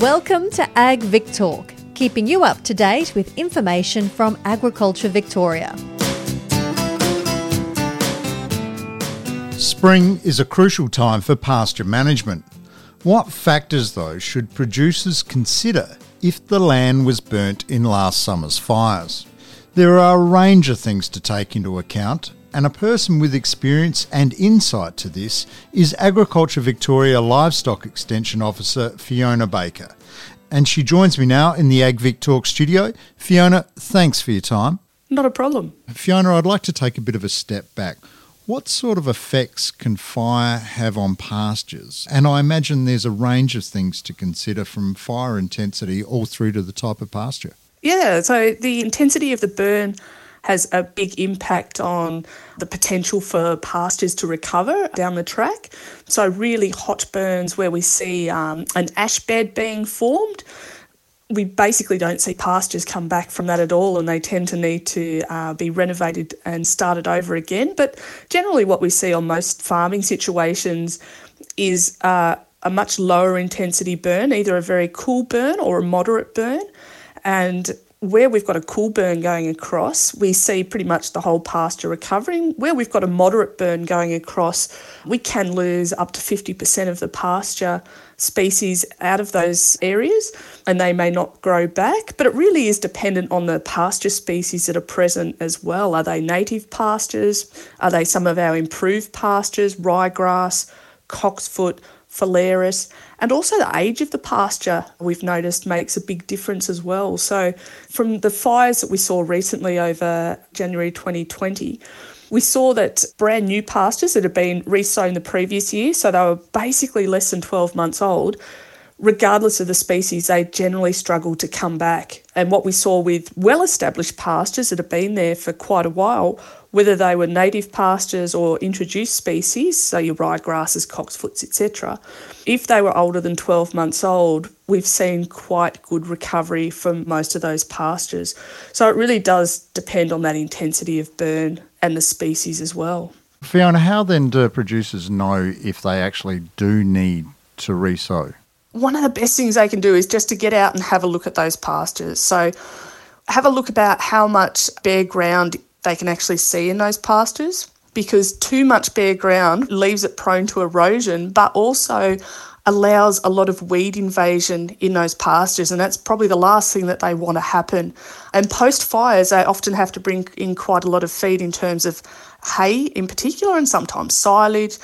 Welcome to Ag Vic Talk, keeping you up to date with information from Agriculture Victoria. Spring is a crucial time for pasture management. What factors, though, should producers consider if the land was burnt in last summer's fires? There are a range of things to take into account, and a person with experience and insight to this is Agriculture Victoria Livestock Extension Officer Fiona Baker. And she joins me now in the AgVic Talk studio. Fiona, thanks for your time. Not a problem. Fiona, I'd like to take a bit of a step back. What sort of effects can fire have on pastures? And I imagine there's a range of things to consider from fire intensity all through to the type of pasture. Yeah, so the intensity of the burn has a big impact on the potential for pastures to recover down the track. So, really hot burns where we see um, an ash bed being formed. We basically don't see pastures come back from that at all, and they tend to need to uh, be renovated and started over again. But generally, what we see on most farming situations is uh, a much lower intensity burn, either a very cool burn or a moderate burn. And where we've got a cool burn going across, we see pretty much the whole pasture recovering. Where we've got a moderate burn going across, we can lose up to 50% of the pasture species out of those areas and they may not grow back. But it really is dependent on the pasture species that are present as well. Are they native pastures? Are they some of our improved pastures, ryegrass, cocksfoot? Phalaris, and also the age of the pasture we've noticed makes a big difference as well. So, from the fires that we saw recently over January 2020, we saw that brand new pastures that had been resown the previous year, so they were basically less than 12 months old, regardless of the species, they generally struggle to come back. And what we saw with well established pastures that have been there for quite a while, whether they were native pastures or introduced species, so your ryegrasses, cocksfoots, etc., if they were older than 12 months old, we've seen quite good recovery from most of those pastures. So it really does depend on that intensity of burn and the species as well. Fiona, how then do producers know if they actually do need to resow? One of the best things they can do is just to get out and have a look at those pastures. So, have a look about how much bare ground they can actually see in those pastures because too much bare ground leaves it prone to erosion, but also allows a lot of weed invasion in those pastures, and that's probably the last thing that they want to happen. And post fires, they often have to bring in quite a lot of feed in terms of hay in particular, and sometimes silage.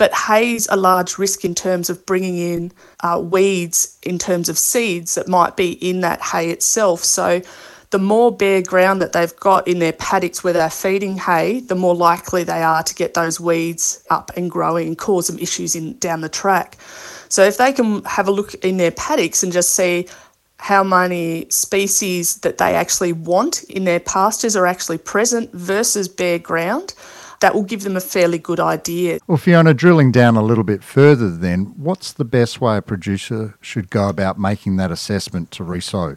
But hay's a large risk in terms of bringing in uh, weeds in terms of seeds that might be in that hay itself. So the more bare ground that they've got in their paddocks where they're feeding hay, the more likely they are to get those weeds up and growing and cause them issues in down the track. So if they can have a look in their paddocks and just see how many species that they actually want in their pastures are actually present versus bare ground, that will give them a fairly good idea. Well, Fiona, drilling down a little bit further, then, what's the best way a producer should go about making that assessment to resow?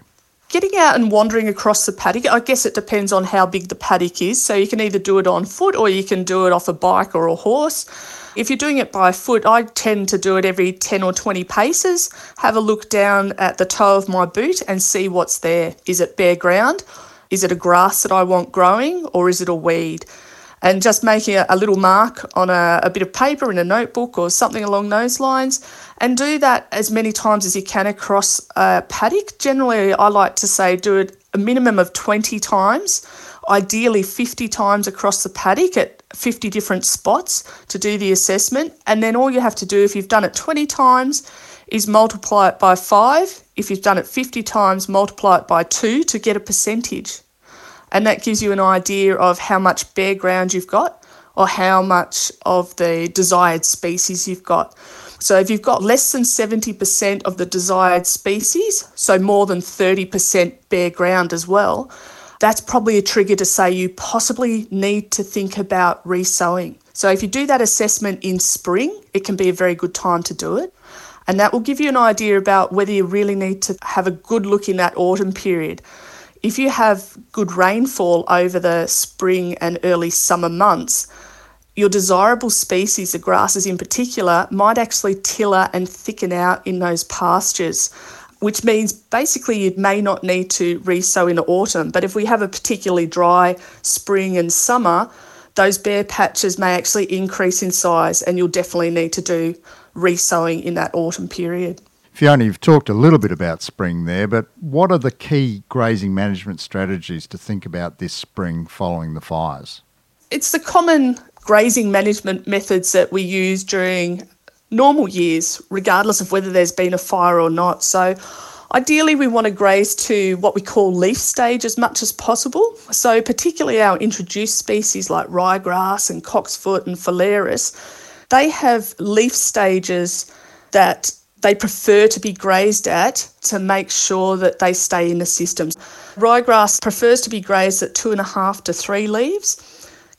Getting out and wandering across the paddock, I guess it depends on how big the paddock is. So you can either do it on foot or you can do it off a bike or a horse. If you're doing it by foot, I tend to do it every 10 or 20 paces, have a look down at the toe of my boot and see what's there. Is it bare ground? Is it a grass that I want growing or is it a weed? And just making a, a little mark on a, a, bit of paper in a notebook or something along those lines. And do that as many times as you can across a paddock. Generally, I like to say do it a minimum of 20 times, ideally 50 times across the paddock at 50 different spots to do the assessment. And then all you have to do, if you've done it 20 times, is multiply it by five. If you've done it 50 times, multiply it by two to get a percentage and that gives you an idea of how much bare ground you've got or how much of the desired species you've got. So if you've got less than 70% of the desired species, so more than 30% bare ground as well, that's probably a trigger to say you possibly need to think about resowing. So if you do that assessment in spring, it can be a very good time to do it. And that will give you an idea about whether you really need to have a good look in that autumn period if you have good rainfall over the spring and early summer months, your desirable species, of grasses in particular, might actually tiller and thicken out in those pastures. which means basically you may not need to resow in autumn. But if we have a particularly dry spring and summer, those bare patches may actually increase in size and you'll definitely need to do resowing in that autumn period. Fiona, you've talked a little bit about spring there, but what are the key grazing management strategies to think about this spring following the fires? It's the common grazing management methods that we use during normal years, regardless of whether there's been a fire or not. So, ideally, we want to graze to what we call leaf stage as much as possible. So, particularly our introduced species like ryegrass and cocksfoot and phalaris, they have leaf stages that they prefer to be grazed at to make sure that they stay in the system. Ryegrass prefers to be grazed at two and a half to three leaves.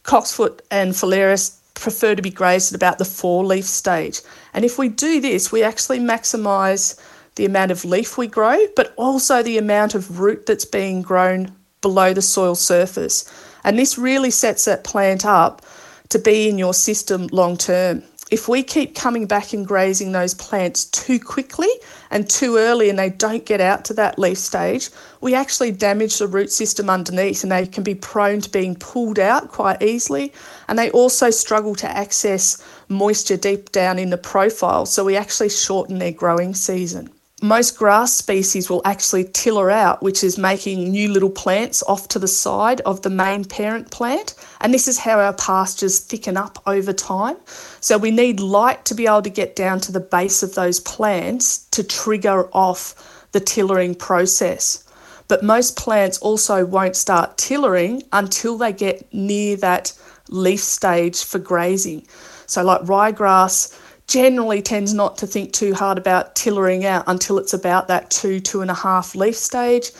Cocksfoot and phalaris prefer to be grazed at about the four leaf stage. And if we do this, we actually maximise the amount of leaf we grow, but also the amount of root that's being grown below the soil surface. And this really sets that plant up to be in your system long term if we keep coming back and grazing those plants too quickly and too early and they don't get out to that leaf stage, we actually damage the root system underneath and they can be prone to being pulled out quite easily. And they also struggle to access moisture deep down in the profile, so we actually shorten their growing season most grass species will actually tiller out, which is making new little plants off to the side of the main parent plant. And this is how our pastures thicken up over time. So we need light to be able to get down to the base of those plants to trigger off the tillering process. But most plants also won't start tillering until they get near that leaf stage for grazing. So, like ryegrass generally tends not to think too hard about tillering out until it's about that two, two and a half leaf stage.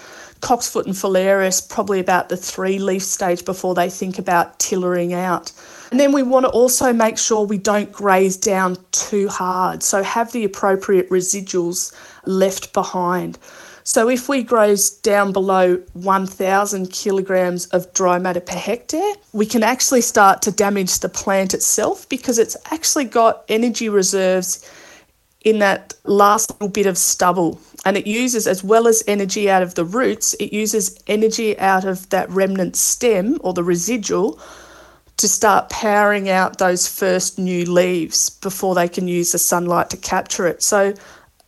Cocksfoot and Phalaris probably about the three leaf stage before they think about tillering out. And then we want to also make sure we don't graze down too hard, so have the appropriate residuals left behind. So if we grows down below 1,000 kilograms of dry matter per hectare, we can actually start to damage the plant itself because it's actually got energy reserves in that last little bit of stubble. And it uses, as well as energy out of the roots, it uses energy out of that remnant stem or the residual to start powering out those first new leaves before they can use the sunlight to capture it. So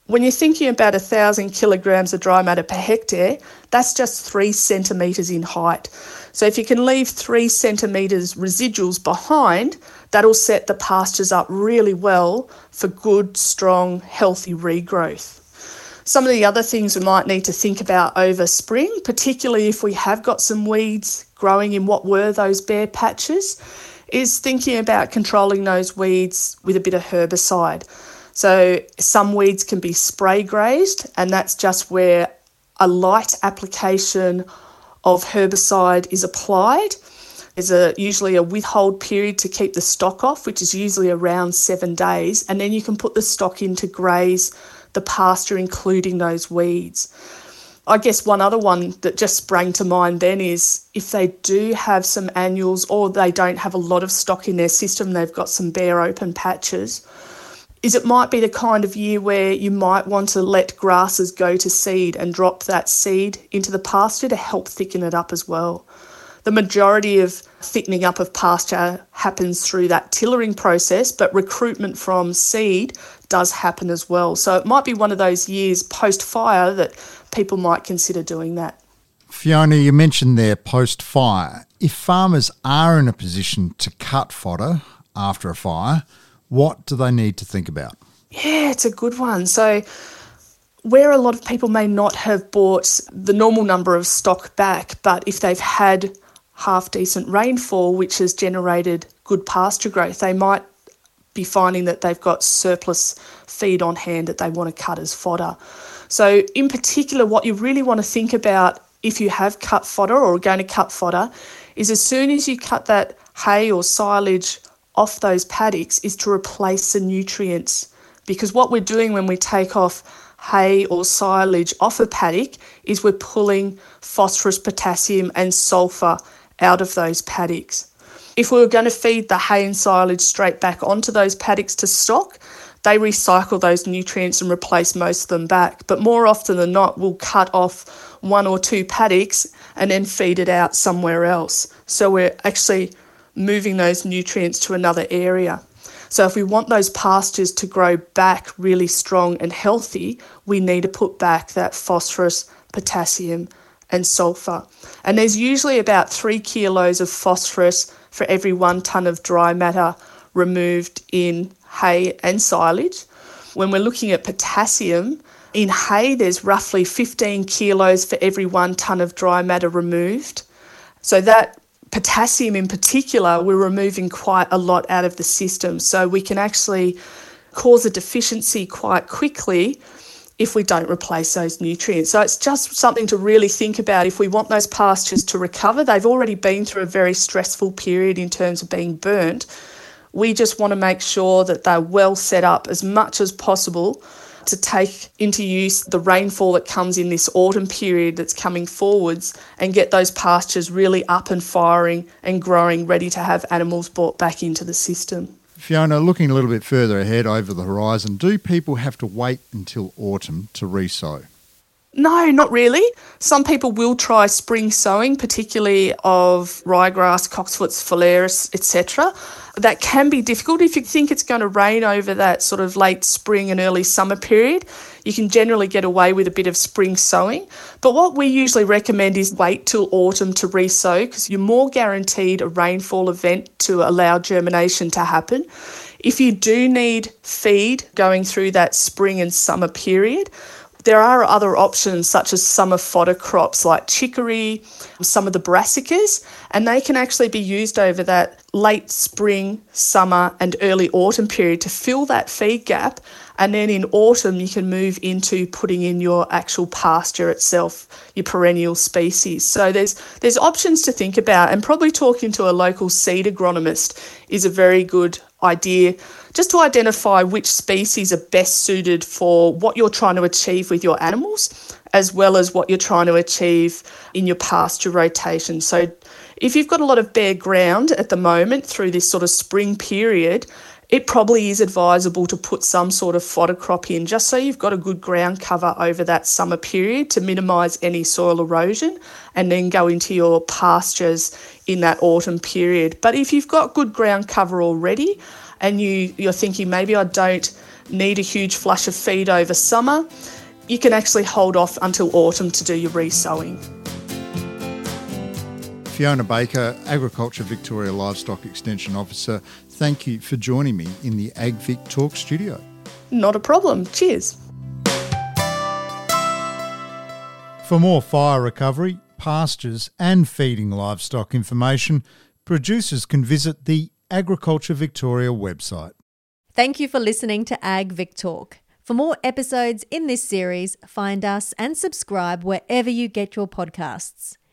when you're thinking about thousand kilograms of dry matter per hectare, that's just three centimetres in height. So if you can leave three centimetres residuals behind, that'll set the pastures up really well for good, strong, healthy regrowth. Some of the other things we might need to think about over spring, particularly if we have got some weeds growing in what were those bare patches, is thinking about controlling those weeds with a bit of herbicide. So some weeds can be spray grazed, and that's just where a light application of herbicide is applied. There's a usually a withhold period to keep the stock off, which is usually around seven days, and then you can put the stock in to graze the pasture, including those weeds. I guess one other one that just sprang to mind then is if they do have some annuals or they don't have a lot of stock in their system, they've got some bare open patches is it might be the kind of year where you might want to let grasses go to seed and drop that seed into the pasture to help thicken it up as well. The majority of thickening up of pasture happens through that tillering process, but recruitment from seed does happen as well. So it might be one of those years post fire that people might consider doing that. Fiona, you mentioned there post fire. If farmers are in a position to cut fodder after a fire, what do they need to think about? Yeah, it's a good one. So, where a lot of people may not have bought the normal number of stock back, but if they've had half decent rainfall, which has generated good pasture growth, they might be finding that they've got surplus feed on hand that they want to cut as fodder. So, in particular, what you really want to think about if you have cut fodder or are going to cut fodder is as soon as you cut that hay or silage off those paddocks is to replace the nutrients. Because what we're doing when we take off hay or silage off a paddock is we're pulling phosphorus, potassium, and sulfur out of those paddocks. If we were going to feed the hay and silage straight back onto those paddocks to stock, they recycle those nutrients and replace most of them back. But more often than not, we'll cut off one or two paddocks and then feed it out somewhere else. So we're actually moving those nutrients to another area. So, if we want those pastures to grow back really strong and healthy, we need to put back that phosphorus, potassium, and sulfur. And there's usually about three kilos of phosphorus for every one tonne of dry matter removed in hay and silage. When we're looking at potassium, in hay, there's roughly 15 kilos for every one tonne of dry matter removed. So that potassium in particular, we're removing quite a lot out of the system. So we can actually cause a deficiency quite quickly if we don't replace those nutrients. So it's just something to really think about if we want those pastures to recover. They've already been through a very stressful period in terms of being burnt. We just want to make sure that they're well set up as much as possible to take into use the rainfall that comes in this autumn period that's coming forwards and get those pastures really up and firing and growing, ready to have animals brought back into the system. Fiona, looking a little bit further ahead over the horizon, do people have to wait until autumn to resow? No, not really. Some people will try spring sowing, particularly of ryegrass, cocksfoot's phalaris, etc. That can be difficult if you think it's going to rain over that sort of late spring and early summer period. You can generally get away with a bit of spring sowing. But what we usually recommend is wait till autumn to resow because you're more guaranteed a rainfall event to allow germination to happen. If you do need feed going through that spring and summer period, there are other options such as summer fodder crops like chicory, some of the brassicas, and they can actually be used over that late spring, summer, and early autumn period to fill that feed gap. And then in autumn, you can move into putting in your actual pasture itself, your perennial species. So there's there's options to think about, and probably talking to a local seed agronomist is a very good idea just to identify which species are best suited for what you're trying to achieve with your animals, as well as what you're trying to achieve in your pasture rotation. So, if you've got a lot of bare ground at the moment through this sort of spring period, it probably is advisable to put some sort of fodder crop in just so you've got a good ground cover over that summer period to minimise any soil erosion and then go into your pastures in that autumn period. But if you've got good ground cover already and you, you're thinking maybe I don't need a huge flush of feed over summer, you can actually hold off until autumn to do your resowing. Fiona Baker, Agriculture Victoria Livestock Extension Officer, thank you for joining me in the AgVic Talk studio. Not a problem. Cheers. For more fire recovery, pastures, and feeding livestock information, producers can visit the Agriculture Victoria website. Thank you for listening to Ag Vic Talk. For more episodes in this series, find us and subscribe wherever you get your podcasts.